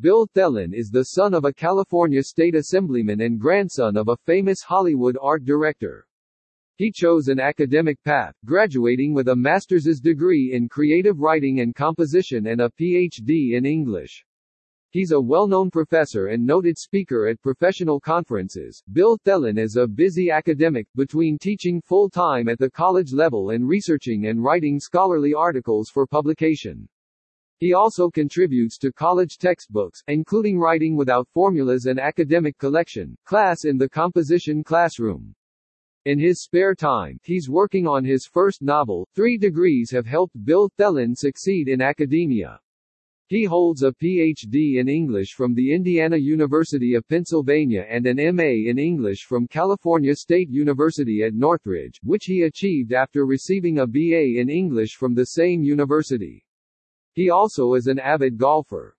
Bill Thelin is the son of a California state assemblyman and grandson of a famous Hollywood art director. He chose an academic path, graduating with a master's degree in creative writing and composition and a PhD in English. He's a well-known professor and noted speaker at professional conferences. Bill Thelin is a busy academic, between teaching full-time at the college level and researching and writing scholarly articles for publication. He also contributes to college textbooks, including Writing Without Formulas and Academic Collection, Class in the Composition Classroom. In his spare time, he's working on his first novel. Three degrees have helped Bill Thelin succeed in academia. He holds a Ph.D. in English from the Indiana University of Pennsylvania and an M.A. in English from California State University at Northridge, which he achieved after receiving a B.A. in English from the same university. He also is an avid golfer.